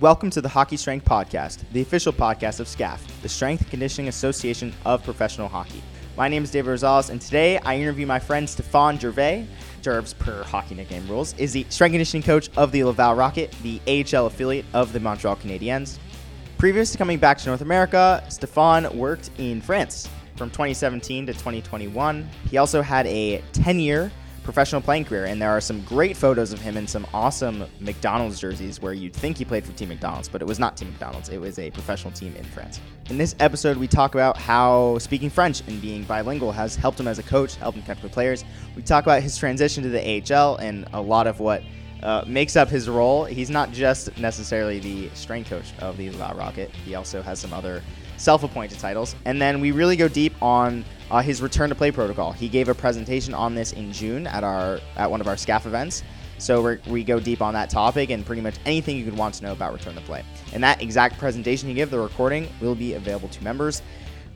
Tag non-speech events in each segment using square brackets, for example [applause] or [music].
Welcome to the Hockey Strength Podcast, the official podcast of SCAPH, the Strength Conditioning Association of Professional Hockey. My name is David Rosales, and today I interview my friend Stephane Gervais. Gerbs, per hockey nickname rules, is the strength conditioning coach of the Laval Rocket, the AHL affiliate of the Montreal Canadiens. Previous to coming back to North America, Stephane worked in France from 2017 to 2021. He also had a 10 year professional playing career, and there are some great photos of him in some awesome McDonald's jerseys where you'd think he played for Team McDonald's, but it was not Team McDonald's. It was a professional team in France. In this episode, we talk about how speaking French and being bilingual has helped him as a coach, helped him connect with players. We talk about his transition to the AHL and a lot of what uh, makes up his role. He's not just necessarily the strength coach of the La Rocket. He also has some other self-appointed titles. And then we really go deep on uh, his return to play protocol. He gave a presentation on this in June at our at one of our SCAPH events. So we go deep on that topic and pretty much anything you could want to know about return to play. And that exact presentation he gave, the recording, will be available to members.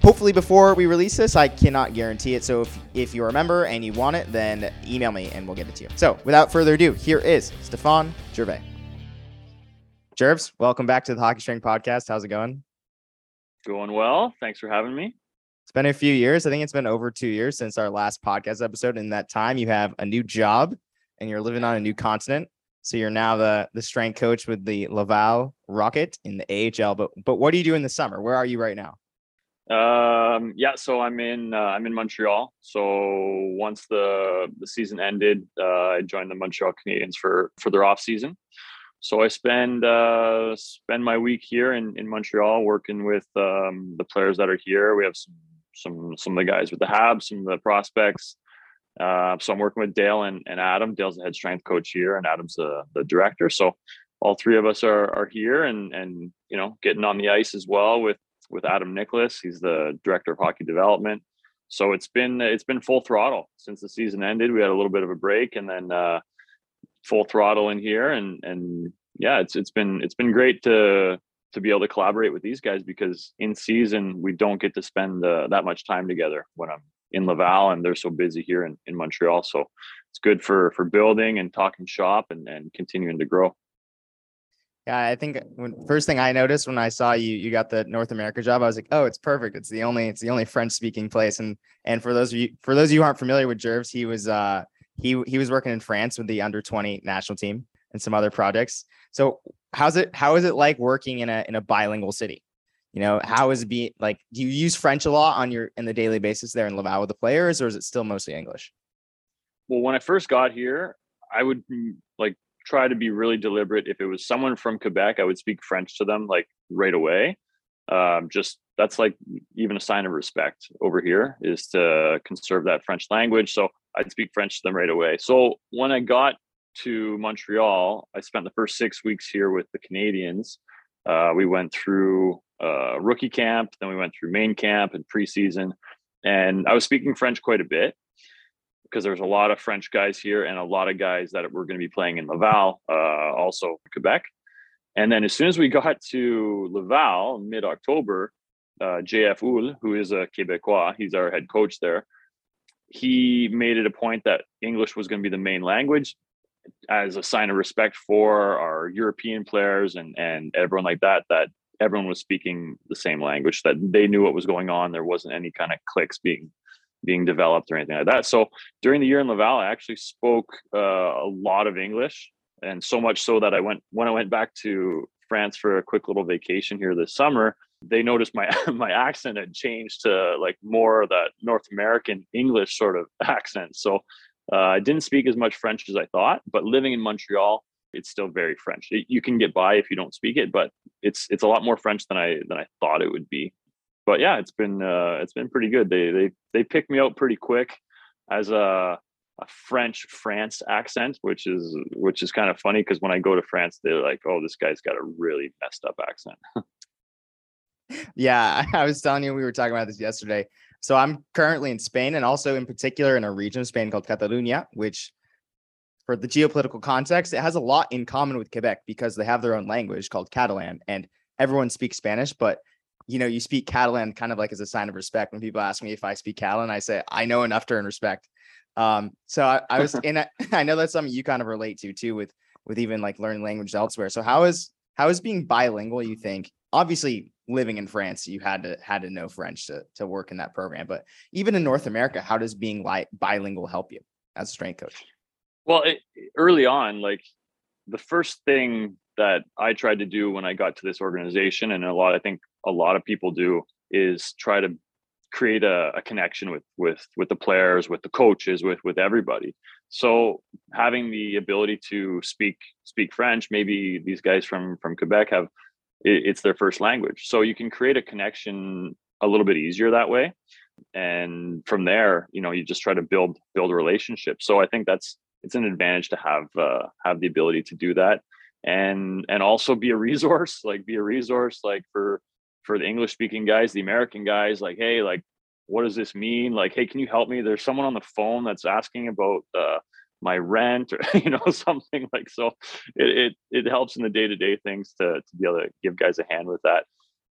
Hopefully before we release this, I cannot guarantee it. So if, if you're a member and you want it, then email me and we'll get it to you. So without further ado, here is Stephane Gervais. Jervs, welcome back to the Hockey Strength Podcast. How's it going? Going well. Thanks for having me. It's been a few years. I think it's been over two years since our last podcast episode. In that time, you have a new job and you're living on a new continent. So you're now the the strength coach with the Laval Rocket in the AHL. But but what do you do in the summer? Where are you right now? Um, yeah, so I'm in uh, I'm in Montreal. So once the the season ended, uh, I joined the Montreal Canadiens for for their off season so I spend uh, spend my week here in, in Montreal working with um, the players that are here. We have some some some of the guys with the Habs, some of the prospects. Uh, so I'm working with Dale and, and Adam. Dale's the head strength coach here, and Adam's the, the director. So all three of us are are here and and you know getting on the ice as well with with Adam Nicholas. He's the director of hockey development. So it's been it's been full throttle since the season ended. We had a little bit of a break, and then uh, full throttle in here and and yeah it's it's been it's been great to to be able to collaborate with these guys because in season we don't get to spend uh, that much time together when I'm in Laval and they're so busy here in, in Montreal so it's good for for building and talking shop and and continuing to grow yeah, I think when first thing I noticed when I saw you you got the North America job, I was like, oh, it's perfect. It's the only it's the only French speaking place. And and for those of you for those of you who aren't familiar with Jervs, he was uh he he was working in France with the under 20 national team and some other projects. So how's it how is it like working in a in a bilingual city? You know, how is it be like do you use French a lot on your in the daily basis there in Laval with the players or is it still mostly English? Well, when I first got here, I would mm, like try to be really deliberate. If it was someone from Quebec, I would speak French to them like right away. Um, just that's like even a sign of respect over here is to conserve that French language. So I'd speak French to them right away. So when I got to Montreal, I spent the first six weeks here with the Canadiens. Uh, we went through uh, rookie camp, then we went through main camp and preseason, and I was speaking French quite a bit because there's a lot of French guys here and a lot of guys that were going to be playing in Laval, uh, also Quebec. And then as soon as we got to Laval, mid October, uh, JF Houle, who is a Quebecois, he's our head coach there he made it a point that English was going to be the main language as a sign of respect for our European players and and everyone like that that everyone was speaking the same language that they knew what was going on there wasn't any kind of cliques being being developed or anything like that so during the year in Laval I actually spoke uh, a lot of English and so much so that I went when I went back to France for a quick little vacation here this summer they noticed my [laughs] my accent had changed to like more that North American English sort of [laughs] accent. So uh, I didn't speak as much French as I thought, but living in Montreal, it's still very French. It, you can get by if you don't speak it, but it's it's a lot more French than I than I thought it would be. But yeah, it's been uh, it's been pretty good. They they they picked me out pretty quick as a a French France accent, which is which is kind of funny because when I go to France, they're like, "Oh, this guy's got a really messed up accent." [laughs] yeah, [laughs] I was telling you we were talking about this yesterday. So I'm currently in Spain and also in particular in a region of Spain called Catalonia, which for the geopolitical context, it has a lot in common with Quebec because they have their own language called Catalan and everyone speaks Spanish, but you know, you speak Catalan kind of like as a sign of respect. When people ask me if I speak Catalan, I say I know enough to earn respect. Um, so I, I was [laughs] in. [laughs] I know that's something you kind of relate to too, with with even like learning language elsewhere. So how is how is being bilingual? You think obviously living in France, you had to had to know French to to work in that program. But even in North America, how does being like bilingual help you as a strength coach? Well, it, early on, like the first thing that I tried to do when I got to this organization, and a lot, I think a lot of people do, is try to create a, a, connection with with with the players with the coaches with with everybody so having the ability to speak speak french maybe these guys from from quebec have it, it's their first language. So you can create a connection a little bit easier that way. And from there you know you just try to build build a relationship. So i think that's it's an advantage to have uh, have the ability to do that. And and also be a [laughs] resource like be a resource like for for the english speaking guys the american guys like hey like what does this mean? Like hey can you help me? There's someone on the phone that's asking about uh, my rent or [laughs] you know something like so it it, it helps in the day-to-day things to, to be able to give guys a hand with that.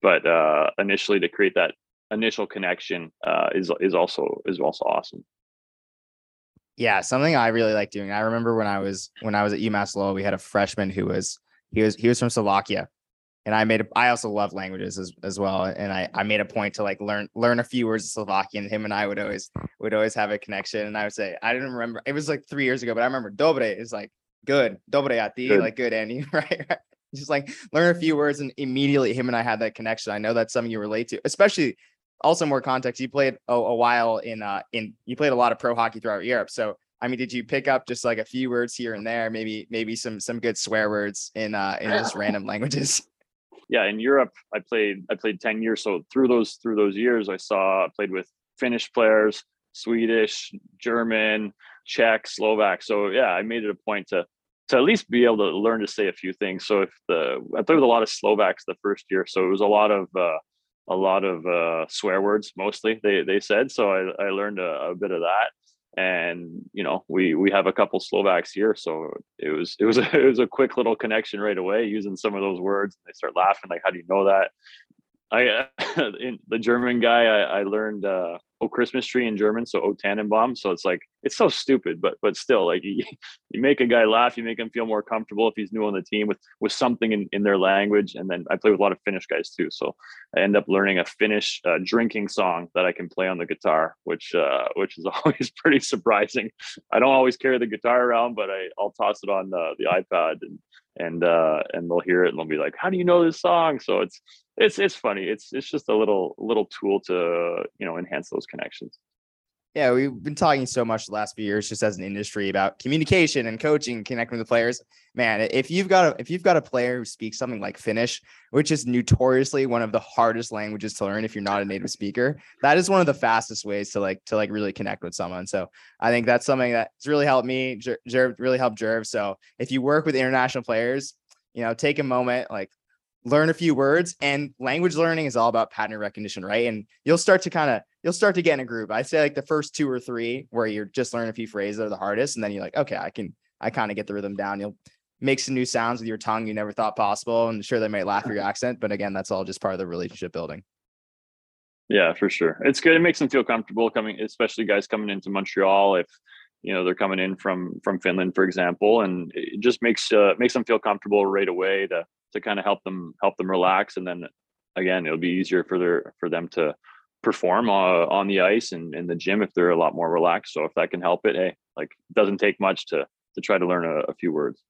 But uh, initially to create that initial connection uh, is is also is also awesome. Yeah something i really like doing i remember when i was when i was at umass lowell we had a freshman who was he was he was from slovakia and I made a, I also love languages as, as well. And I, I made a point to like learn learn a few words of Slovakian. Him and I would always would always have a connection. And I would say, I didn't remember it was like three years ago, but I remember dobre is like good. Dobre a ti, like good Andy, [laughs] right? right? Just like learn a few words and immediately him and I had that connection. I know that's something you relate to, especially also more context. You played a, a while in uh in you played a lot of pro hockey throughout Europe. So I mean, did you pick up just like a few words here and there, maybe maybe some some good swear words in uh in just random languages? Yeah, in Europe, I played I played ten years. So through those through those years, I saw I played with Finnish players, Swedish, German, Czech, Slovak. So yeah, I made it a point to to at least be able to learn to say a few things. So if the I played with a lot of Slovaks the first year, so it was a lot of uh, a lot of uh, swear words mostly. They they said so. I I learned a, a bit of that and you know we we have a couple Slovaks here, so it was it was a, [laughs] it was a quick little connection right away using some of those words. They start laughing like, "How do you know that?" I [laughs] in the German guy I, I learned uh, oh Christmas tree in German, so oh Tannenbaum. So it's like it's so stupid, but but still, like [laughs] you, you make a guy laugh, you make him feel more comfortable if he's new on the team with with something in, in their language. And then I play with a lot of Finnish guys too, so I end up learning a Finnish uh, drinking song that I can play on the guitar, which uh, [laughs] which is always pretty surprising. I don't always carry the guitar around, but I I'll toss it on the, the iPad and and uh and they'll hear it and they'll be like how do you know this song? So it's it's it's funny. It's it's just a little little tool to you know enhance those connections yeah, we've been talking so much the last few years just as an industry about communication and coaching, connecting with the players. Man, if you've got a if you've got a player who speaks something like Finnish, which is notoriously one of the hardest languages to learn if you're not a native speaker, that is one of the fastest ways to like to like really connect with someone. So I think that's something that's really helped me. Jerv really helped Jerv. So if you work with international players, you know, take a moment, like learn a few words and language learning is all about pattern recognition right? And you'll start to kind of you'll start to get in a group i say like the first two or three where you're just learning a few phrases that are the hardest and then you're like okay i can i kind of get the rhythm down. You'll make some new sounds with your tongue you never thought possible and sure they might laugh at your accent but again that's all just part of the relationship building. Yeah for sure. It's good. It makes them feel comfortable coming especially guys coming into montreal if you know they're coming in from from finland for example and it just makes uh, makes them feel comfortable right away to to kind of help them help them relax and then again it'll be easier for their for them to perform uh, on the ice and in the gym if they're a lot more relaxed. So if that can help it hey like it doesn't take much to to try to learn a, a few words.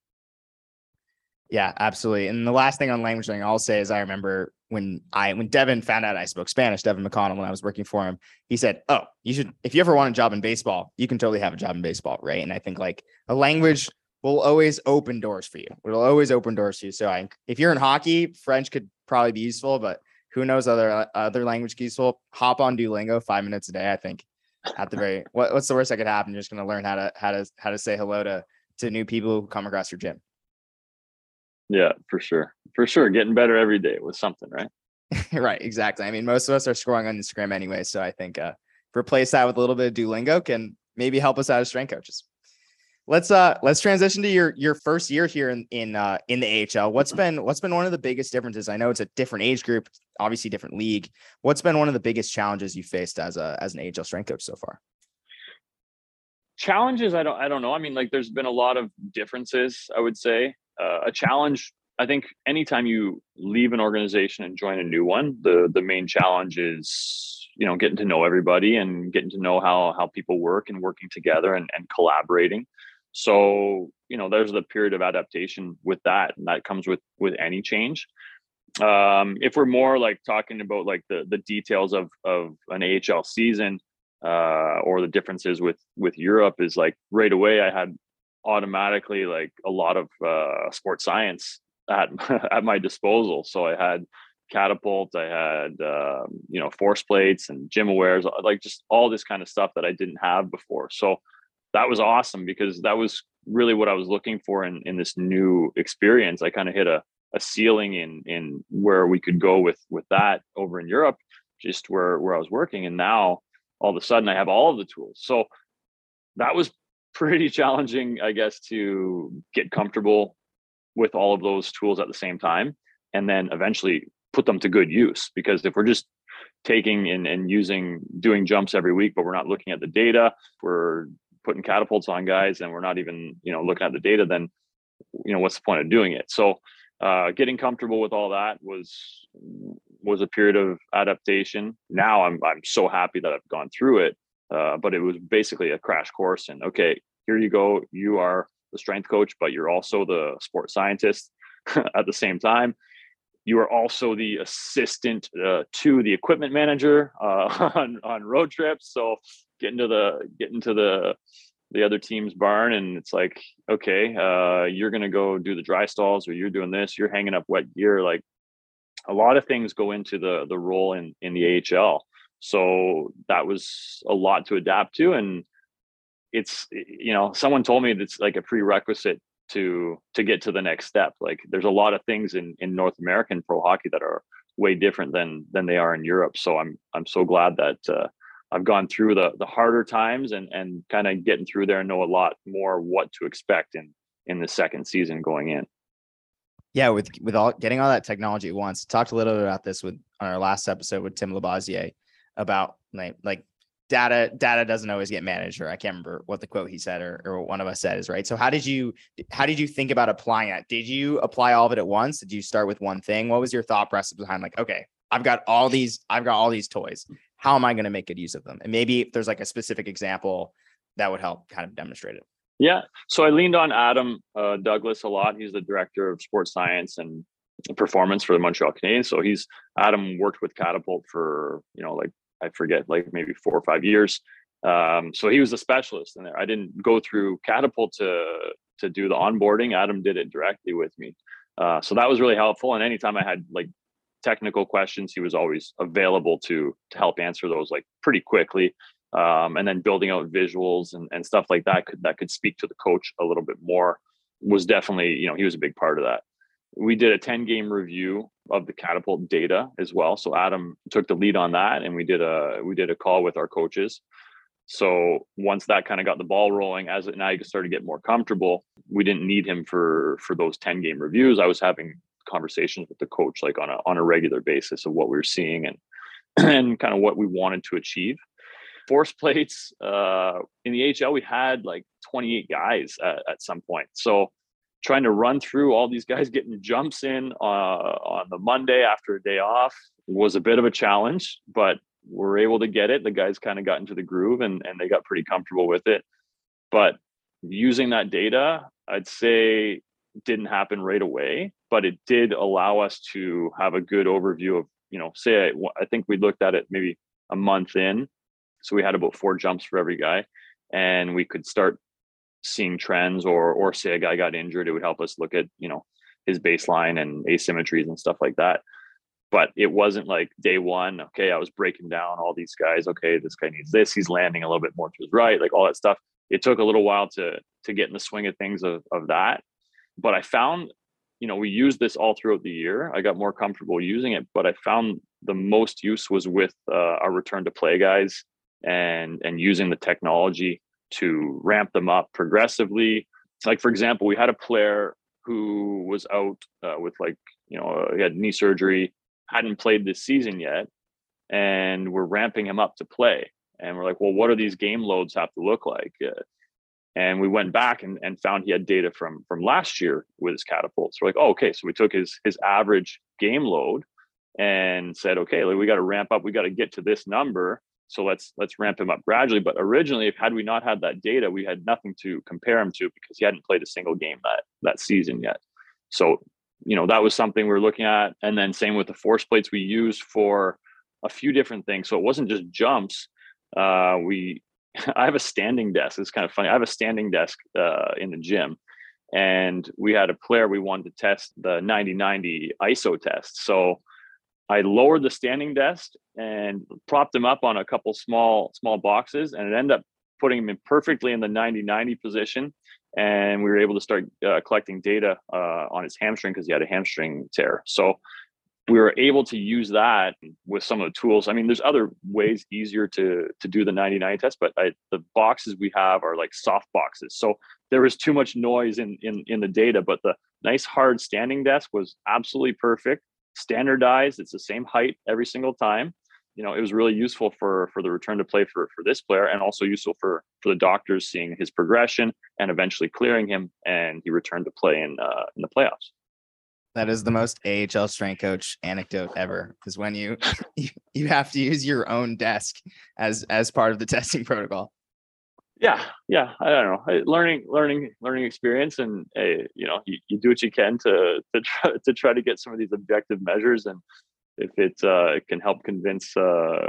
Yeah absolutely. And the last thing on language learning i'll say is i remember when i when devan found out i spoke spanish devan mcconnell when i was working for him he said oh you should if you ever want a job in baseball you can totally have a job in baseball right? And i think like a language will always open doors for you. It'll always open doors for you. So I, if you're in hockey, French could probably be useful, but who knows other other language useful? Hop on Duolingo five minutes a day. I think at the very what, what's the worst that could happen? You're just going to learn how to how to how to say hello to to new people who come across your gym. Yeah, for sure, for sure. Getting better every day with something, right? [laughs] right, exactly. I mean, most of us are scrolling on Instagram anyway, so I think uh, replace that with a little bit of Duolingo can maybe help us out as strength coaches let's uh let's transition to your your first year here in in uh in the AHL. What's been what's been one of the biggest differences? I know it's a different age group, obviously different league. What's been one of the biggest challenges you faced as a as an AHL strength coach so far? Challenges, I don't I don't know. I mean, like there's been a lot of differences, I would say. Uh, a challenge I think anytime you leave an organization and join a new one, the the main challenge is you know getting to know everybody and getting to know how how people work and working together and, and collaborating. So you know there's the period of adaptation with that, and that comes with with any change. Um, if we're more like talking about like the the details of of an AHL season uh, or the differences with with Europe, is like right away I had automatically like a lot of uh, sports science at [laughs] at my disposal. So I had catapult, I had um, you know force plates and GymAwares, like just all this kind of stuff that I didn't have before. So that was awesome because that was really what I was looking for in in this new experience. I kind of hit a a ceiling in in where we could go with with that over in Europe, just where where I was working, and now all of a sudden I have all of the tools. So that was pretty [laughs] challenging, I guess, to get comfortable with all of those tools at the same time and then eventually put them to good use because if we're just taking and, and using doing jumps every week but we're not looking at the data we're putting catapults on guys and we're not even you know looking at the data then you know what's the point of doing it so uh, getting comfortable with all that was was a period of adaptation now i'm i'm so happy that i've gone through it uh, but it was basically a crash course and okay here you go you are the strength coach, but you're also the sports scientist [laughs] at the same time. You are also the assistant uh, to the equipment manager uh, [laughs] on on road trips. So getting into the getting to the the other team's barn, and it's like, okay, uh, you're gonna go do the dry stalls, or you're doing this. You're hanging up wet gear. Like a lot of things go into the the role in in the AHL. So that was a lot to adapt to, and it's you know someone told me that's like a prerequisite to to get to the next step like there's a lot of things in in north american pro hockey that are way different than than they are in europe so i'm i'm so glad that uh, i've gone through the the harder times and and kind of getting through there and know a lot more what to expect in in the second season going in. Yeah with with all getting all that technology at once talked a little bit about this with on our last episode with tim labazier about like like data data doesn't always get managed or i can't remember what the quote he said or, or one of us said is right? So how did you how did you think about applying that? Did you apply all of it at once? Did you start with one thing? What was your thought process behind like okay i've got all these i've got all these toys how am i going to make good use of them and maybe if there's like a specific example that would help kind of demonstrate it yeah so i leaned on adam uh, douglas a lot he's the director of sports science and performance for the montreal canadiens so he's adam worked with catapult for you know like I forget, like maybe four or five years. Um, so he was a specialist in there. I didn't go through Catapult to to do the onboarding. Adam did it directly with me. Uh, so that was really helpful. And anytime I had like technical questions, he was always available to to help answer those like pretty quickly. Um, and then building out visuals and, and stuff like that could that could speak to the coach a little bit more was definitely you know he was a big part of that. We did a 10 game review of the catapult data as well so adam took the lead on that and we did a we did a call with our coaches. So once that kind of got the ball rolling as it now you started to get more comfortable we didn't need him for for those 10 game reviews. I was having conversations with the coach like on a on a regular basis of what we are seeing and [clears throat] and kind of what we wanted to achieve force plates uh in the hl we had like 28 guys at, at some point so trying to run through all these guys getting jumps in uh, on the Monday after a day off was a bit of a challenge, but we're able to get it. The guys kind of got into the groove and, and they got pretty comfortable with it. But using that data, I'd say didn't happen right away, but it did allow us to have a good overview of, you know, say, I, I think we looked at it maybe a month in. So we had about four jumps for every guy and we could start seeing trends or or say a guy got injured it would help us look at you know his baseline and asymmetries and stuff like that but it wasn't like day one okay i was breaking down all these guys okay this guy needs this he's landing a little bit more to his right like all that stuff it took a little while to to get in the swing of things of, of that but i found you know we used this all throughout the year i got more comfortable using it but i found the most use was with uh, our return to play guys and and using the technology to ramp them up progressively. Like for example, we had a player who was out uh, with like you know he had knee surgery, hadn't played this season yet, and we're ramping him up to play. And we're like, well, what do these game loads have to look like? Uh, and we went back and, and found he had data from from last year with his catapults. We're like, oh, okay. So we took his his average game load and said, okay, like we got to ramp up. We got to get to this number. So let's let's ramp him up gradually. But originally, if had we not had that data, we had nothing to compare him to because he hadn't played a single game that that season yet. So you know that was something we are looking at. And then same with the force plates we used for a few different things. So it wasn't just jumps. Uh, we [laughs] I have a standing desk. It's kind of funny. I have a standing desk uh, in the gym, and we had a player we wanted to test the 9090 ISO test. So I lowered the standing desk and propped him up on a couple small small boxes, and it ended up putting him in perfectly in the 9090 position. And we were able to start uh, collecting data uh, on his hamstring because he had a hamstring tear. So we were able to use that with some of the tools. I mean, there's other ways easier to to do the 99 test, but I, the boxes we have are like soft boxes. So there was too much noise in in in the data, but the nice hard standing desk was absolutely perfect, standardized. It's the same height every single time. You know, it was really useful for for the return to play for for this player, and also useful for for the doctors seeing his progression and eventually clearing him, and he returned to play in uh, in the playoffs. That is the most AHL strength coach anecdote ever. Is when you, [laughs] you you have to use your own desk as as part of the [laughs] testing protocol. Yeah, yeah. I don't know. Learning, learning, learning experience, and uh, you know, you, you do what you can to to try [laughs] to try to get some of these objective measures, and if it uh, can help convince uh,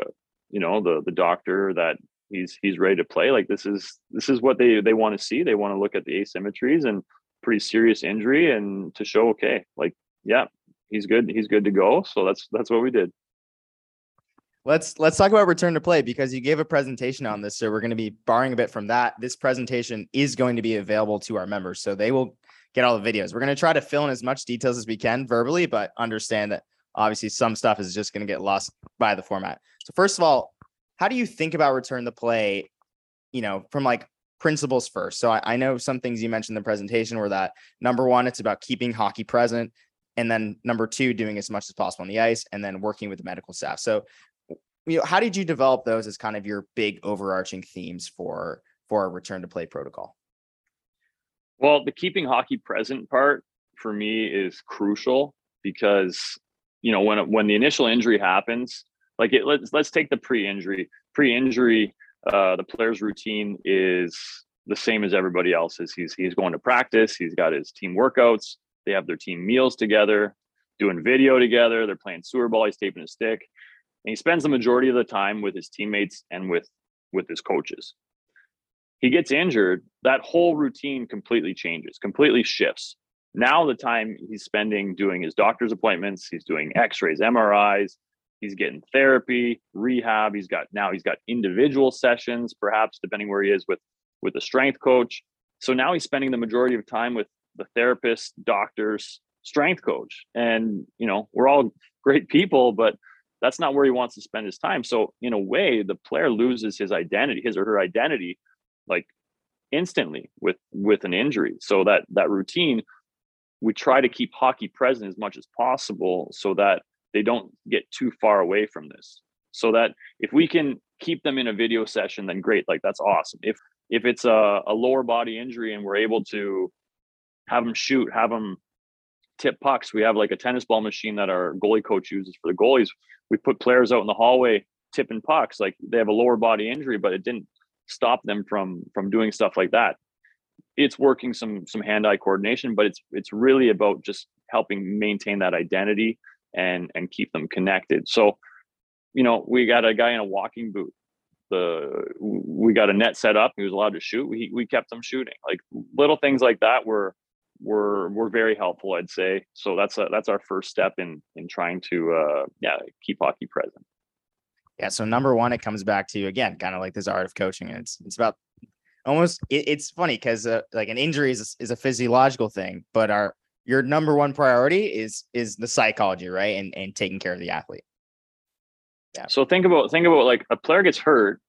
you know the the doctor that he's he's ready to play, like this is this is what they they want to see. They want to look at the asymmetries and pretty serious injury and to show okay like yeah he's good he's good to go. So that's that's what we did. Let's let's talk about return to play because you gave a presentation on this so we're going to be borrowing a bit from that. This presentation is going to be available to our members so they will get all the videos. We're going to try to fill in as much details as we can verbally but understand that obviously some stuff is just going to get lost by the format. So first of all how do you think about return to play you know from like principles first. So I, I, know some things you mentioned in the presentation were that number one, it's about keeping hockey present. And then number two, doing as much as possible on the ice and then working with the medical staff. So you know, how did you develop those as kind of your big overarching themes for for a return to play protocol? Well, the keeping hockey present part for me is crucial because you know when when the initial injury happens, like it, let's let's take the pre-injury. Pre-injury, uh, the player's routine is the same as everybody else's. He's he's going to practice. He's got his team workouts. They have their team meals together, doing video together. They're playing sewer ball. He's taping a stick, and he spends the majority of the time with his teammates and with with his coaches. He gets injured. That whole routine completely changes, completely shifts. Now the time he's spending doing his doctor's appointments, he's doing X-rays, MRIs, he's getting therapy rehab. He's got now he's got individual sessions perhaps depending where he is with with a strength coach. So now he's spending the majority of time with the therapist doctors strength coach. And you know we're all great people but that's not where he wants to spend his time. So in a way the player loses his identity his or her identity like instantly with with an injury. So that that routine we try to keep hockey present as much as possible so that they don't get too far away from this. So that if we can keep them in a video session then great like that's awesome. If if it's a, a lower body injury and we're able to have them shoot have them tip pucks we have like a tennis ball machine that our goalie coach uses for the goalies. We put players out in the hallway tipping pucks like they have a lower body injury but it didn't stop them from from doing stuff like that. It's working some some hand-eye coordination but it's it's really about just helping maintain that identity and and keep them connected. So, you know, we got a guy in a walking boot. The we got a net set up. He was allowed to shoot. We we kept them shooting. Like little things like that were were were very helpful. I'd say. So that's a, that's our first step in in trying to uh, yeah keep hockey present. Yeah. So number one, it comes back to you again, kind of like this art of coaching, and it's it's about almost. It, it's funny because uh, like an injury is is a physiological thing, but our your number one priority is is the psychology, right? And and taking care of the athlete. Yeah. So think about think about like a player gets hurt,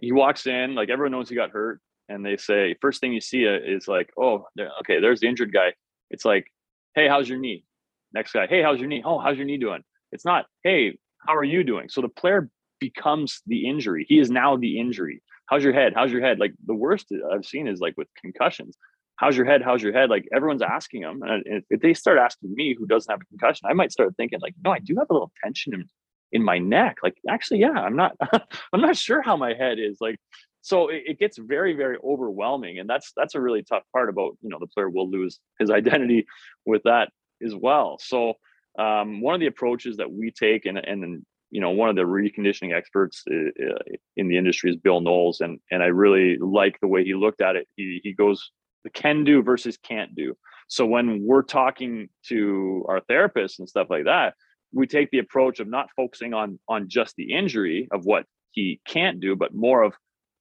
he walks in, like everyone knows he got hurt, and they say first thing you see uh, is like, oh, okay, there's the injured guy. It's like, hey, how's your knee? Next guy, hey, how's your knee? Oh, how's your knee doing? It's not, hey, how are you doing? So the player becomes the injury. He is now the injury. how's your head? How's your head? Like the worst I've seen is like with concussions. How's your head? How's your head? Like everyone's asking them. And if they start asking me who doesn't have a concussion, I might start thinking like, no, I do have a little tension in, in my neck. Like actually, yeah, I'm not, [laughs] I'm not sure how my head is like. So it, it gets very, very overwhelming. And that's, that's a really tough part about, you know, the player will lose his [laughs] identity with that as well. So um, one of the approaches that we take and, and you know, one of the reconditioning experts uh, uh, in the industry is Bill Knowles, and and I really like the way he looked at it. He he goes the can do versus can't do. So when we're talking to our therapists and stuff like that, we take the approach of not focusing on on just the injury of what he can't do, but more of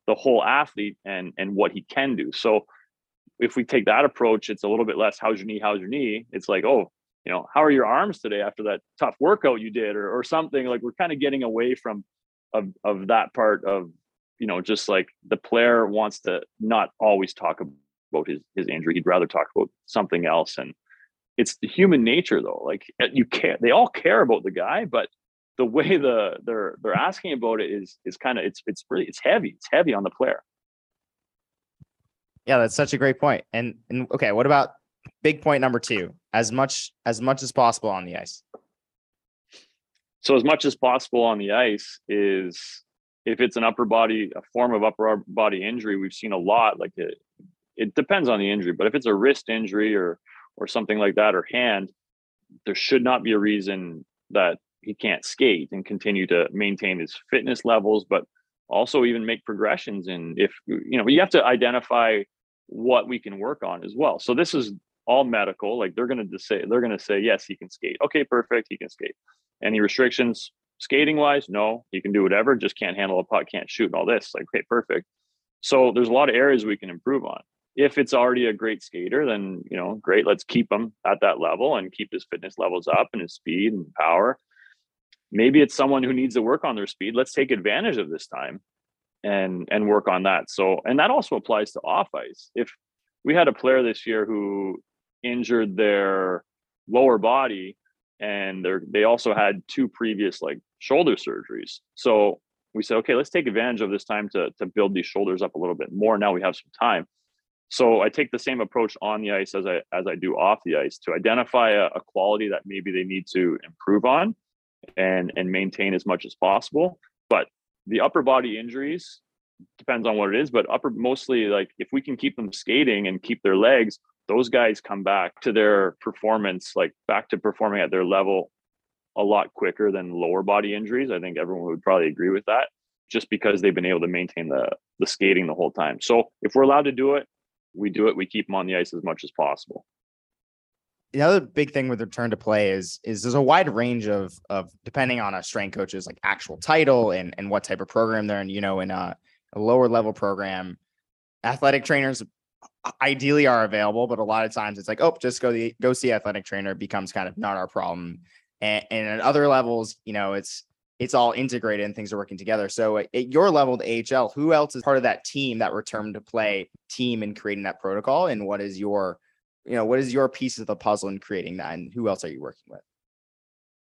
the whole athlete and and what he can do. So if we take that approach, it's a little bit less how's your knee, how's your knee. It's like, oh, you know, how are your arms today after that tough workout you did or, or something like we're kind of getting away from of, of that part of, you know, just like the player wants to not always talk about his, his injury. He'd rather talk about something else. And it's the human nature though. Like eh, you care, they all care about the guy, but the way [laughs] the they're, they're asking about it is, is kind of, it's, it's really, it's heavy. It's heavy on the player. Yeah, that's such a great point. And and okay, what about big point number two as much as much as possible on the ice so as much as possible on the ice is if it's an upper body a form of upper body injury we've seen a lot like it it depends on the injury but if it's a wrist injury or or something like that or hand there should not be a reason that he can't skate and continue to maintain his fitness levels but also even make progressions and if you know you have to identify what we can work on as well so this is all medical. Like they're to say they're going to say yes, he can skate. Okay, perfect, he can skate. Any restrictions skating wise? No, he can do whatever. Just can't handle a puck, can't shoot, and all this. Like okay, perfect. So there's a lot of areas we can improve on. If it's already a great skater, then you know, great. Let's keep him at that level and keep his fitness levels up and his speed and power. Maybe it's someone who needs to work on their speed. Let's take advantage of this time and and work on that. So and that also applies to off ice. If we had a player this year who injured their lower body and they they also had two previous like shoulder surgeries. So we said, okay, let's take advantage of this time to to build these shoulders up a little bit more. Now we have some time. So I take the same approach on the ice as I as I do off the ice to identify a, a quality that maybe they need to improve on and and maintain as much as possible. But the upper body injuries depends on what it is, but upper mostly like if we can keep them skating and keep their legs, those guys come back to their performance, like back to performing at their level a lot quicker than lower body injuries. I think everyone would probably agree with that just because they've been able to maintain the the skating the whole time. So if we're allowed to do it, we do it. We keep them on the ice as much as possible. The other big thing with return to play is is there's a wide range of of depending on a strength coach's like actual title and and what type of program they're in. You know, in a, a lower level program, athletic trainers ideally are available, but a lot of times it's like, oh, just go the go see athletic trainer becomes kind of not our problem. And, and at other levels, you know, it's it's all integrated and things are working together. So uh, at your level, the AHL, who else is part of that team, that return to play team in creating that protocol? And what is your, you know, what is your piece of the puzzle in creating that? And who else are you working with?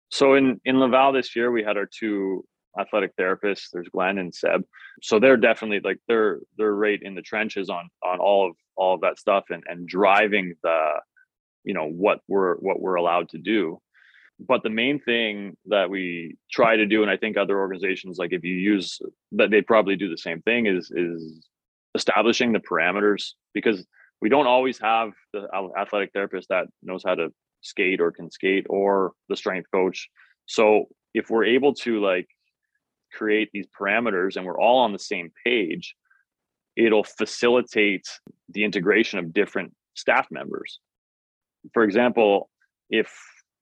So in in Laval this year, we had our two athletic therapists. There's Glenn and Seb. So they're definitely like they're they're right in the trenches on on all of all of that stuff and and driving the you know what we're what we're allowed to do. But the main thing that we try to do, and I think other organizations like if you use that they probably do the same thing is is establishing the parameters because we don't always have the athletic therapist that knows how to skate or can skate or the strength coach. So if we're able to like create these parameters and we're all on the same page, it'll facilitate the integration of different staff members. For example, if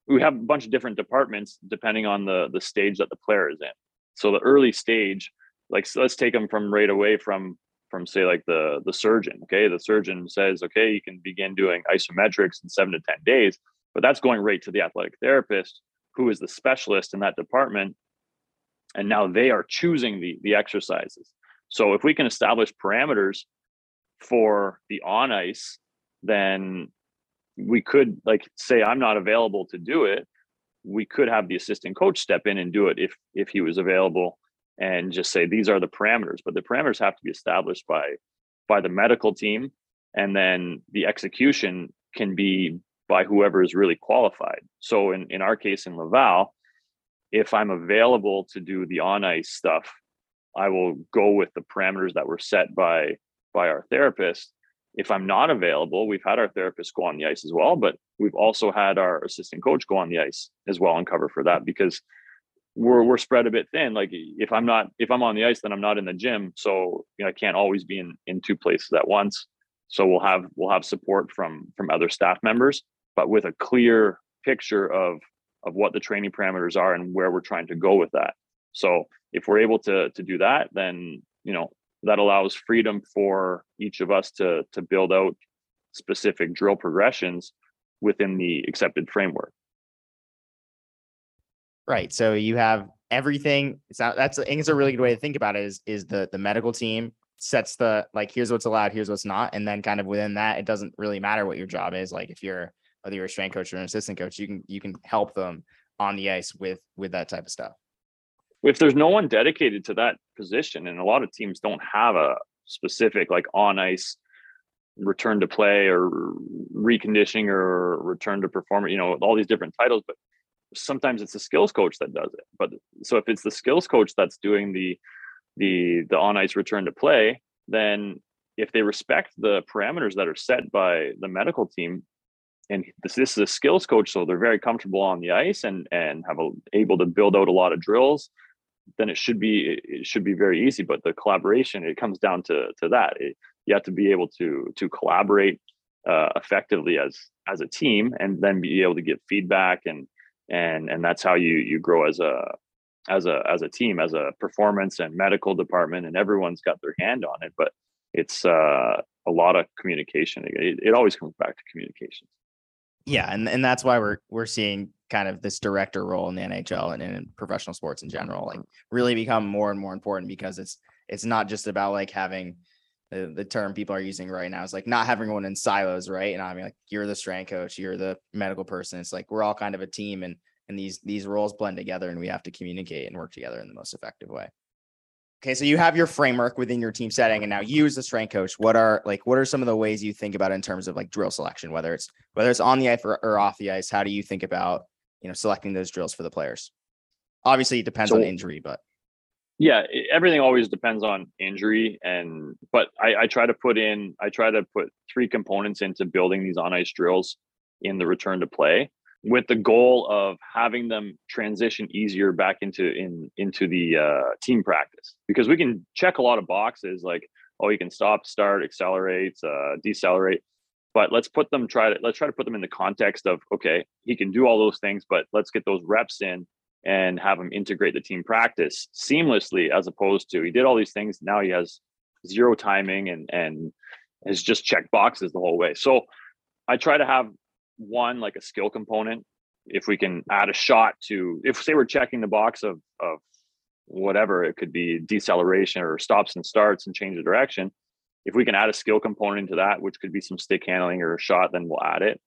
we have a bunch of different departments depending on the the stage that the player is in. So the early stage, like so let's take them from right away from from say like the the surgeon. Okay, the surgeon says, okay, you can begin doing isometrics in seven to ten days, but that's going right to the athletic therapist, who is the specialist in that department, and now they are choosing the the exercises so if we can establish parameters for the on ice then we could like say i'm not available to do it we could have the assistant coach step in and do it if if he was available and just say these are the parameters but the parameters have to be established by by the medical team and then the execution can be by whoever is really qualified. So in, in our case in laval if i'm available to do the on ice stuff i will go with the parameters that were set by by our therapist if i'm not available we've had our therapist go on the ice as well but we've also had our assistant coach go on the ice as well and cover for that because we're we're spread a bit thin. Like if I'm not if I'm on the ice, then I'm not in the gym. So you know, I can't always be in in two places at once. So we'll have we'll have support from from other staff members, but with a clear picture of of what the training parameters are and where we're trying to go with that. So if we're able to to do that, then you know that allows freedom for each of us to to build out specific drill progressions within the accepted framework. Right. So you have everything. It's not, that's I think it's a really good way to think about it. Is is the the medical team sets the like here's what's allowed, here's what's not, and then kind of within that, it doesn't really matter what your job is. Like if you're whether you're a strength coach or an assistant coach, you can you can help them on the ice with with that type of stuff. If there's no one dedicated to that position, and a lot of teams don't have a specific like on ice return to play or reconditioning or return to perform, you know, all these different titles, but sometimes it's the skills coach that does it. But so if it's the skills coach that's doing the the the on ice return to play then if they respect the parameters that are set by the medical team and this, this is a skills coach so they're very comfortable on the ice and and have a, able to build out a lot of drills then it should be it should be very easy but the collaboration it comes down to to that. It, you have to be able to to collaborate uh, effectively as as a team and then be able to give feedback and and and that's how you you grow as a as a as a team as a performance and medical department and everyone's got their hand on it but it's uh, a lot of communication. It, it always comes back to communication. Yeah and, and that's why we're we're seeing kind of this director role in the nhl and in professional sports in general like mm-hmm. really become more and more important because it's it's not just about like having the, the term people are using right now is like not having one in silos, right? And I mean, like you're the strength coach, you're the medical person. It's like we're all kind of a team, and and these these roles blend together, and we have to communicate and work together in the most effective way. Okay, so you have your framework within your team setting, and now you as the strength coach, what are like what are some of the ways you think about in terms of like drill selection, whether it's whether it's on the ice or, or off the ice? How do you think about you know selecting those drills for the players? Obviously, it depends so, on injury, but yeah everything always depends on injury and but I, I, try to put in i try to put three components into building these on ice drills in the return to play with the goal of having them transition easier back into in into the uh, team practice because we can check a lot of boxes like oh you can stop start accelerate uh, decelerate but let's put them try to let's try to put them in the context of okay he can do all those things but let's get those reps in and have him integrate the team practice seamlessly as opposed to he did all these things now he has zero timing and and has just checked boxes the whole way. So i try to have one like a skill component. If we can add a shot to if say we're checking the box of of whatever it could be deceleration or stops and starts and change of direction if we can add a skill component to that which could be some stick handling or a shot then we'll add it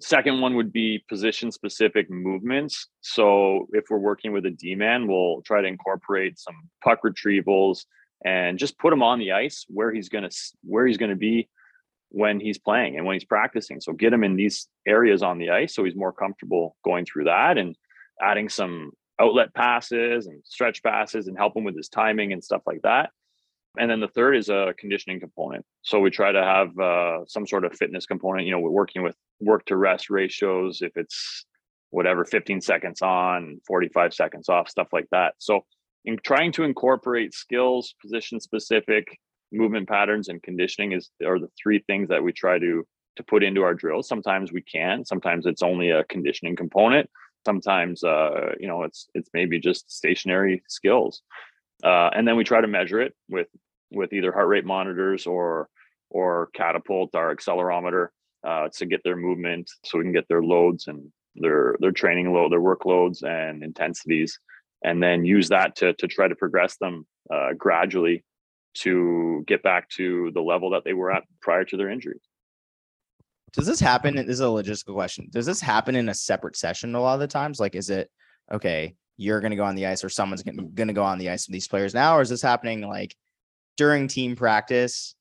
Second one would be position specific movements. So if we're working with a D man, we'll try to incorporate some puck retrievals and just put him on the ice where he's gonna where he's gonna be when he's playing and when he's practicing. So get him in these areas on the ice so he's more comfortable going through that and adding some outlet passes and stretch passes and help him with his timing and stuff like that. And then the third is a conditioning component. So we try to have uh, some sort of fitness component. You know, we're working with work to rest ratios if it's whatever 15 seconds on, 45 seconds off, stuff like that. So in trying to incorporate skills, position specific movement patterns and conditioning is are the three things that we try to to put into our drills. Sometimes we can, sometimes it's only a conditioning component. Sometimes uh, you know, it's it's maybe just stationary skills. Uh, and then we try to measure it with with either heart rate monitors or or catapult our accelerometer uh, to get their movement so we can get their loads and their their training load their workloads and intensities. And then use that to to try to progress them uh, gradually to get back to the level that they were at prior to their injury does this happen this is a logistical question does this happen in a separate session a lot of the times? Like is it okay you're going to go on the ice or someone's going to go on the ice with these players now, or is this happening like during team practice?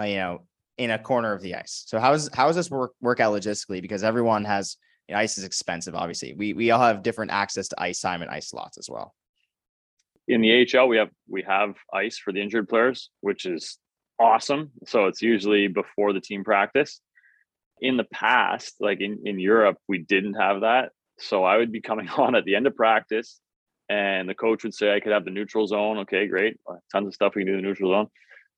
Uh, you know, in a corner of the ice. So how is how does this work work out logistically? Because everyone has you know, ice is expensive. Obviously, we we all have different access to ice time and ice slots as well. In the AHL, we have we have ice for the injured players, which is awesome. So it's usually before the team practice. In the past, like in, in Europe, we didn't have that. So I would be coming [laughs] on at the end of practice and the coach would say I could have the neutral zone. Okay, great. Tons of stuff we can do in the neutral zone.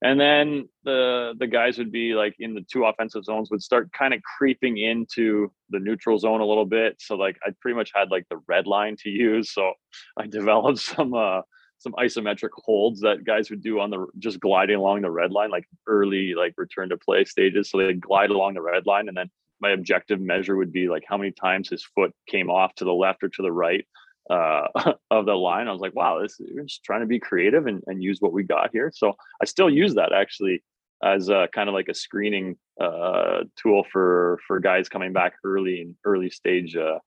And then the the guys would be like in the two offensive zones would start kind of creeping into the neutral zone a little bit. So like i pretty much had like the red line to use. So i developed [laughs] some uh some isometric holds that guys would do on the just gliding along the red line like early like return to play stages. So they glide along the red line and then my objective measure would be like how many times his foot came off to the left or to the right uh, [laughs] of the line. I was like, wow, this we're just trying to be creative and, and use what we got here. So I still use that actually as a, kind of like a screening uh, tool for for guys coming back early in early stage, uh,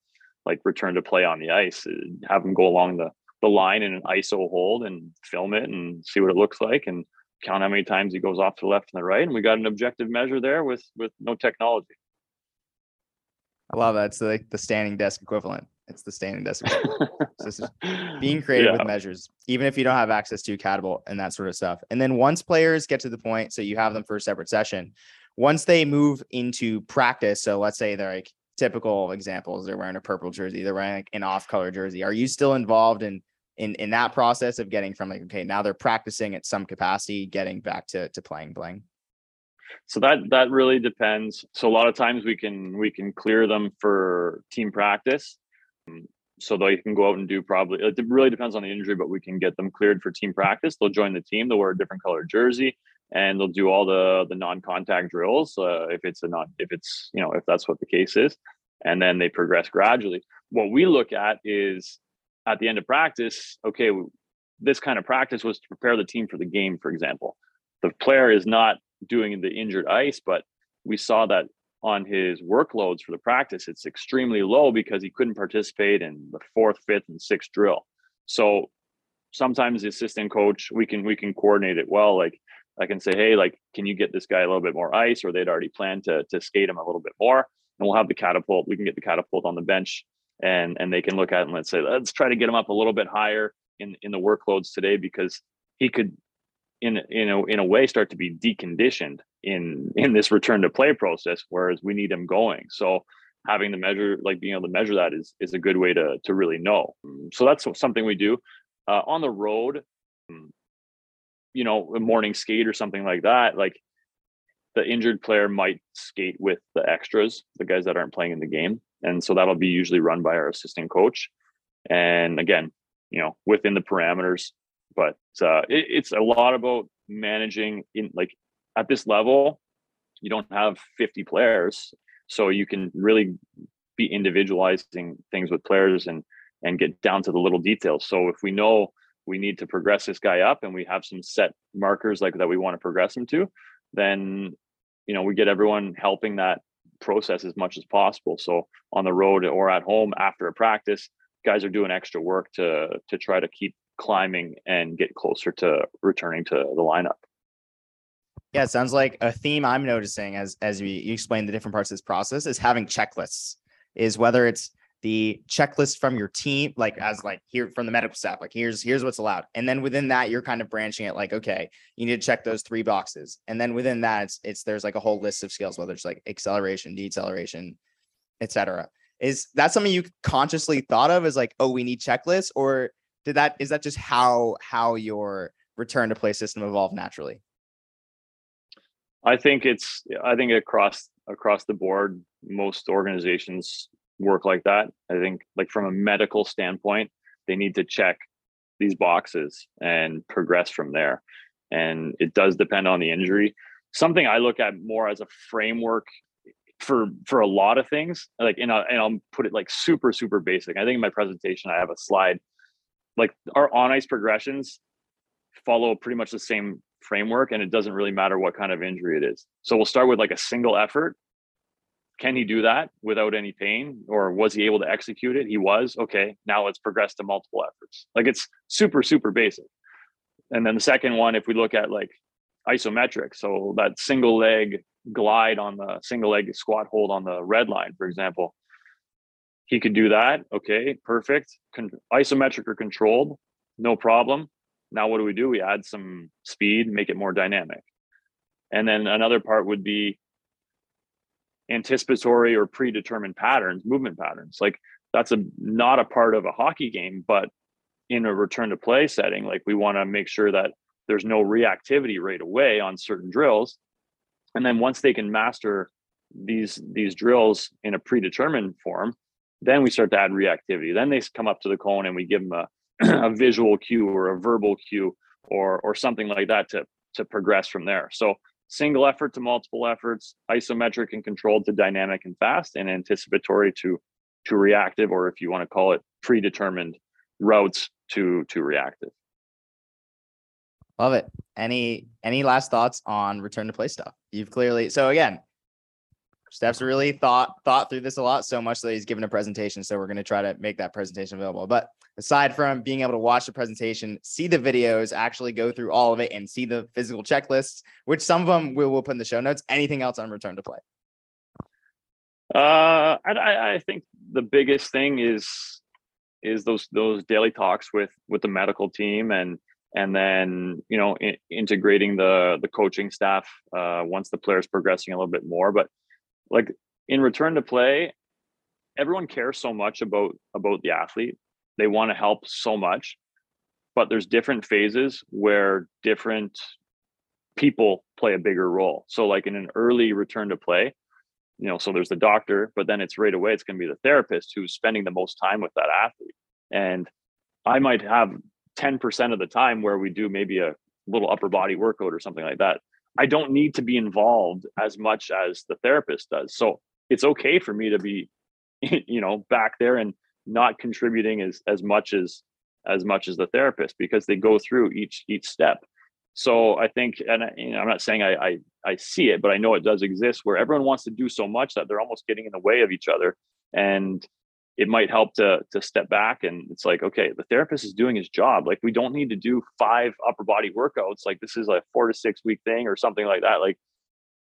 like return to play on the ice. Have them go along the the line in an ISO hold and film it and see what it looks like and count how many times he goes off to the left and the right. And we got an objective measure there with with no technology. I love that. It's like the standing desk equivalent. It's the standing desk. [laughs] so being creative yeah. with measures, even if you don't have access to Catapult and that sort of stuff. And then once players get to the point, so you have them for a separate session, once they move into practice, so let's say they're like typical examples, they're wearing a purple jersey, they're wearing like an off-color jersey. Are you still involved in in in that process of getting from like okay, now they're practicing at some capacity, getting back to to playing bling? so that that really depends so a lot of times we can we can clear them for team practice so they can go out and do probably it really depends on the injury but we can get them cleared for team practice. They'll join the team they'll wear a different color jersey and they'll do all the the non-contact drills uh, if it's a not if it's you know if that's what the case is and then they progress gradually. What we look at is at the end of practice okay this kind of practice was to prepare the team for the game for example. The player is not doing the injured ice, but we saw that on his workloads for the practice, it's extremely low because he couldn't participate in the fourth, fifth, and sixth drill. So sometimes the assistant coach, we can we can coordinate it well. Like I can say, hey, like, can you get this guy a little bit more ice? Or they'd already planned to to skate him a little bit more. And we'll have the catapult. We can get the catapult on the bench and and they can look at it and let's say, let's try to get him up a little bit higher in in the workloads today because he could in in a in a way start to be deconditioned in in this return to play process whereas we need them going. So having the measure like being able to measure that is is a good way to to really know. So that's something we do. Uh, on the road you know a morning skate or something like that like the injured player might skate with the extras the guys that aren't playing in the game. And so that'll be usually run by our assistant coach. And again you know within the parameters but uh, it, it's a lot about managing in like at this level you don't have 50 players. So you can really be individualizing things with players and and get down to the little details. So if we know we need to progress this guy up and we have some set markers like that we want to progress him to then you know we get everyone helping that process as much as possible. So on the road or at home after a practice guys are doing extra work to to try to keep climbing and get closer to returning to the lineup. Yeah, it sounds like a theme I'm noticing as as you, you explain the different parts of this process is having checklists. Is whether it's the checklist from your team, like as like here from the medical staff, like here's here's what's allowed, and then within that you're kind of branching it, like okay, you need to check those three boxes, and then within that it's it's there's like a whole list of skills, whether it's like acceleration, deceleration, etc. Is that something you consciously thought of as like, oh, we need checklists, or did that is that just how how your return to play system evolved naturally? I think it's I think across across the board, most organizations work like that. I think like from a medical standpoint, they need to check these boxes and progress from there. And it does depend on the injury. Something I look at more as a framework for for a lot of things. Like and, I, and I'll put it like super super basic. I think in my presentation I have a slide like our on ice progressions follow pretty much the same framework and it doesn't really matter what kind of injury it is. So we'll start with like a single effort. Can he do that without any pain or was he able to execute it? He was okay now let's progress to multiple efforts. Like it's super super basic. And then the second one if we look at like isometric so that single leg glide on the single leg squat hold on the red line for example. He could do that okay perfect. Con- isometric or controlled no problem now what do we do we add some speed make it more dynamic and then another part would be anticipatory or predetermined patterns, movement patterns. Like that's a not a part of a hockey game, but in a return to play setting, like we want to make sure that there's no reactivity right away on certain drills. And then once they can master these these drills in a predetermined form, then we start to add reactivity. Then they come up to the cone and we give them a, [clears throat] a visual cue or a verbal cue or or something like that to to progress from there. So single effort to multiple efforts, isometric and controlled to dynamic and fast, and anticipatory to to reactive, or if you want to call it predetermined routes to to reactive. Love it. Any any last thoughts on return to play stuff? You've clearly so again, Steph's really thought thought through this a lot, so much that he's given a presentation. So we're going to try to make that presentation available. But aside from being able to watch the presentation, see the videos, actually go through all of it, and see the physical checklists, which some of them we will put in the show notes. Anything else on return to play? Uh, I, I think the biggest thing is is those those daily talks with with the medical team and and then you know in, integrating the the coaching staff uh, once the player's progressing a little bit more. But like in return to play, everyone cares so much about about the athlete. They want to help so much, but there's different phases where different people play a bigger role. So like in an early return to play, you know, so there's the doctor, but then it's right away it's going to be the therapist who's spending the most time with that athlete. And I might have 10% of the time where we do maybe a little upper body workout or something like that. I don't need to be involved as much as the therapist does. So it's okay for me to be, [laughs] you know, back there and not contributing as as much as as much as the therapist because they go through each each step. So I think, and I, you know, I'm not saying I, I I see it, but I know it does exist where everyone wants to do so much that they're almost getting in the way of each other, and it might help to to step back and it's like okay the therapist is doing his job. Like we don't need to do five upper body workouts like this is a four to six week thing or something like that like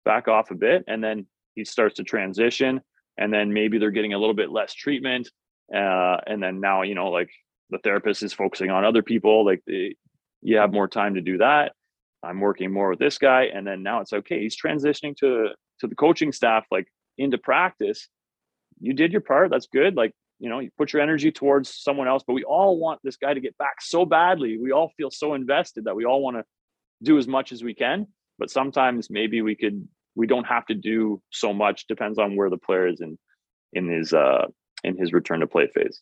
back off a bit and then he starts to transition and then maybe they're getting a little bit less treatment uh, and then now you know like the therapist is focusing on other people like the, you have more time to do that. I'm working more with this guy and then now it's okay he's transitioning to to the coaching staff like into practice. You did your part that's good like you know you put your energy towards someone else but we all want this guy to get back so badly. We all feel so invested that we all want to do as much as we can but sometimes maybe we could we don't have to do so much depends on where the player is in in his uh in his return to play phase.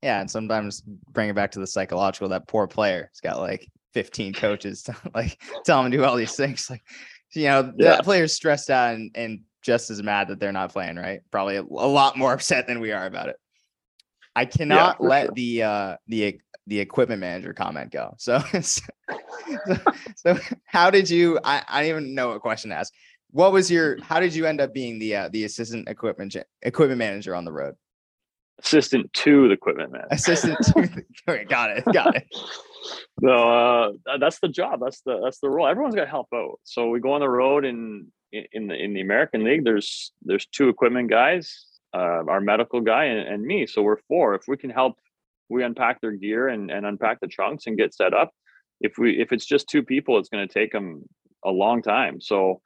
Yeah and sometimes bring it back to the psychological that poor player has got like 15 [laughs] coaches to, like tell him to do all these things like you know yeah. that player's stressed out and, and just as mad that they're not playing right? Probably a, a lot more upset than we are about it I cannot yeah, let sure. the uh the the equipment manager comment go. So, [laughs] so, so how did you? I, I don't even know what question to ask. What was your? How did you end up being the uh, the assistant equipment equipment manager on the road? Assistant to the equipment manager. Assistant [laughs] to. The, okay, got it. Got it. no, uh, that's the job. That's the that's the role. Everyone's got to help out. So we go on the road and in the in the American League, there's there's two equipment guys uh, our medical guy and, and, me. So we're four. If we can help, we unpack their gear and, and unpack the trunks and get set up. If we if it's just two people, it's going to take them a long time. So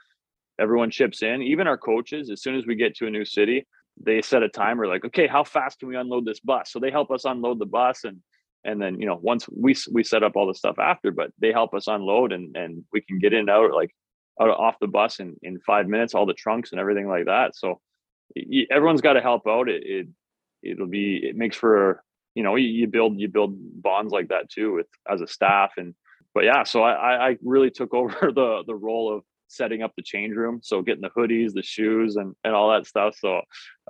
everyone chips in. Even our coaches, as soon as we get to a new city, they set a timer. Like, okay, how fast can we unload this bus? So they help us unload the bus and and then you know once we we set up all the stuff after, but they help us unload and and we can get in and out like out off the bus in in five minutes, all the trunks and everything like that. So everyone's got to help out. It, it it'll be it makes for you know you, build you build bonds like that too with as a staff and but yeah so I I really took [laughs] over the the role of setting up the change room so getting the hoodies the shoes and and all that stuff so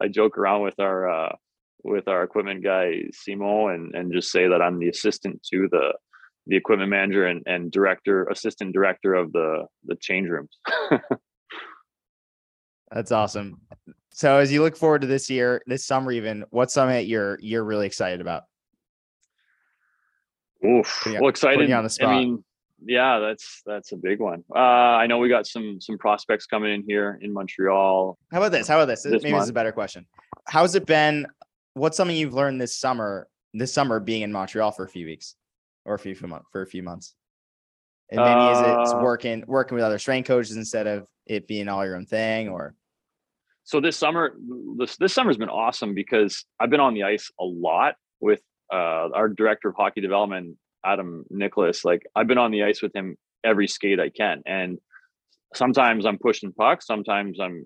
I joke around with our uh with our equipment guy Simo and and just say that I'm the assistant to the the equipment manager and, and director assistant director of the the change rooms [laughs] That's awesome. So as you look forward to this year, this summer, even what summit you're you're really excited about? Oof. Putting well, excited. on the spot. I mean, yeah, that's that's a big one. Uh, I know we got some some prospects coming in here in Montreal. How about this? How about this? This Maybe this is a better question. How's it been? What's something you've learned this summer? This summer being in Montreal for a few weeks, or a few for a few months. And maybe is it Uh, working working with other strength coaches instead of it being all your own thing, or So this summer, this this summer's been awesome because I've been on the ice a lot with uh, our director of hockey development, Adam Nicholas. Like I've been on the ice with him every skate I can, and sometimes I'm pushing pucks, sometimes I'm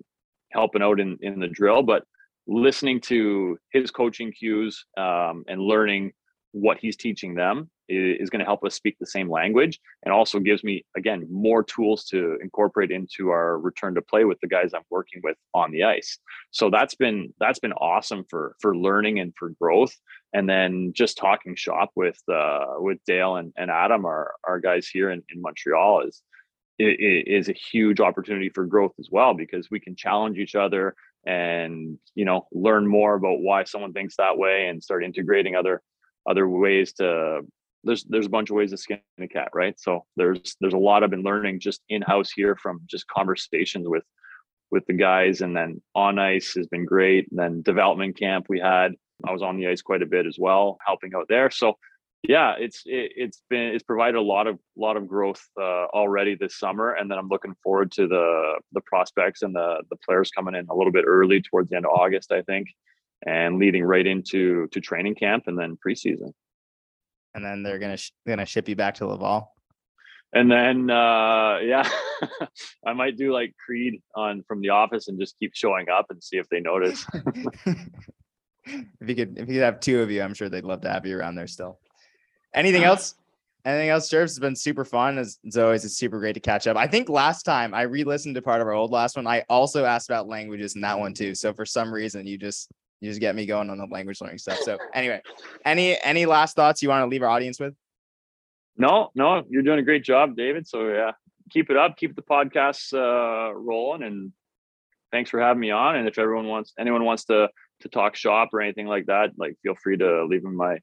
helping out in in the drill, but listening to his coaching cues um, and learning what he's teaching them is going to help us speak the same language and also gives me again more tools to incorporate into our return to play with the guys I'm working with on the ice. So that's been that's been awesome for for learning and for growth. And then just talking shop with uh, with Dale and, and Adam, our our guys here in, in Montreal is is a huge opportunity for growth as well because we can challenge each other and you know learn more about why someone thinks that way and start integrating other other ways to there's there's a bunch of ways to skin a cat right? So there's there's a lot i've been learning just in house here from just conversations with with the guys and then on ice has been great and then development camp we had i was on the ice quite a bit as well helping out there. So yeah it's it, it's been it's provided a lot of lot of growth uh, already this summer and then i'm looking forward to the the prospects and the the players coming in a little bit early towards the end of august i think and leading right into to training camp and then preseason and then they're gonna sh- gonna ship you back to Laval. and then uh [laughs] yeah i might do like creed on from the office and just keep showing up and see if they notice [laughs] if you could, if you could have two of you, I'm sure they'd love to have you around there still. Anything else? Anything else, Jervis? It's been super fun. As, as always, it's super great to catch up. I think last time I re-listened to part of our old last one. I also asked about languages in that one too. So for some reason, you just you just get me going on the language learning stuff. So anyway, any any last thoughts you want to leave our audience with? no no you're doing a great job david so yeah keep it up keep the podcasts uh rolling and thanks for having me on and if everyone wants anyone wants to to talk shop or anything like that like feel free to leave them my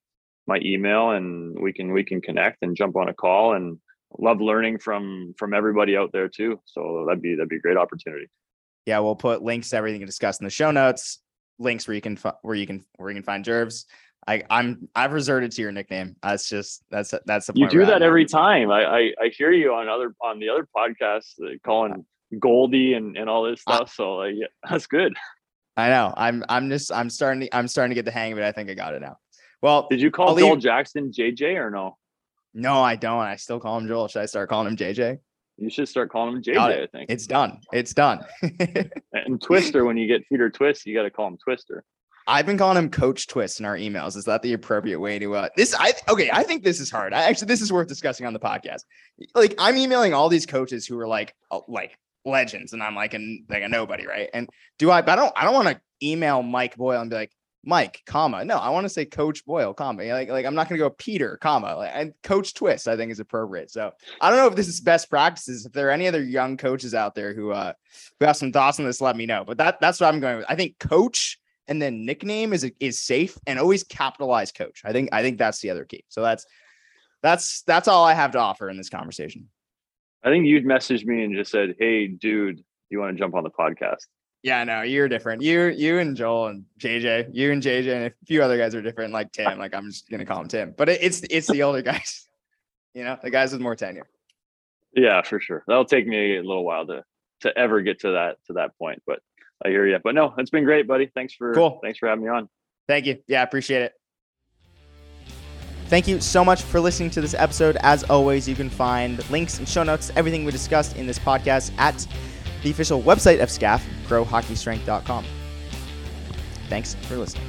my email and we can we can connect and jump on a call and love learning from from everybody out there too so that'd be that'd be a great opportunity Yeah, we'll put links to everything discussed in the show notes. Links where you can where you can where you can find Jervs. I I'm I've resorted to your nickname. That's just that's that's the you do that every time I, I i hear you on other on the other podcasts uh, calling goldie and and all this I- stuff so like yeah, [laughs] that's good I know. I'm I'm just I'm starting to I'm starting to get the hang of it. I think I got it now. Well, did you call joel jackson jj or no no, I don't. I still call him Joel. Should I start calling him JJ? You should start calling him JJ. I think. It's done. It's done. [laughs] and Twister, when you get Peter twist, you got to call him Twister. I've been calling him Coach Twist in our emails. Is that the appropriate way to uh this? I okay. I think this is hard. I actually this is worth discussing on the podcast. Like I'm emailing all these coaches who are like uh, like legends, and I'm like an like a nobody, right? And do I? But I don't. I don't want to email Mike Boyle and be like Mike, comma. No, I want to say Coach Boyle, comma. Like like I'm not gonna go Peter, comma. Like, and Coach Twist, I think is appropriate. So I don't know if this is best practices. If there are any other young coaches out there who uh who have some thoughts on this, let me know. But that that's what I'm going with. I think Coach and then nickname is is safe and always capitalize coach. I think I think that's the other key. So that's that's that's all I have to offer in this conversation. I think you'd messaged me and just said, "Hey, dude, you want to jump on the podcast?" Yeah, no, you're different. You you and Joel and JJ, you and JJ and a few other guys are different, like Tim. Like I'm just gonna call him Tim. But it, it's it's the older [laughs] guys, you know, the guys with more tenure. Yeah, for sure. That'll take me a little while to to ever get to that to that point, but I hear you. But no, it's been great, buddy. Thanks for Cool. thanks for having me on. Thank you. Yeah, I appreciate it. Thank you so much for listening to this episode. As always, you can find links and show notes, everything we discussed in this podcast at the official website of SCAPH, prohockeystrength.com. Thanks for listening.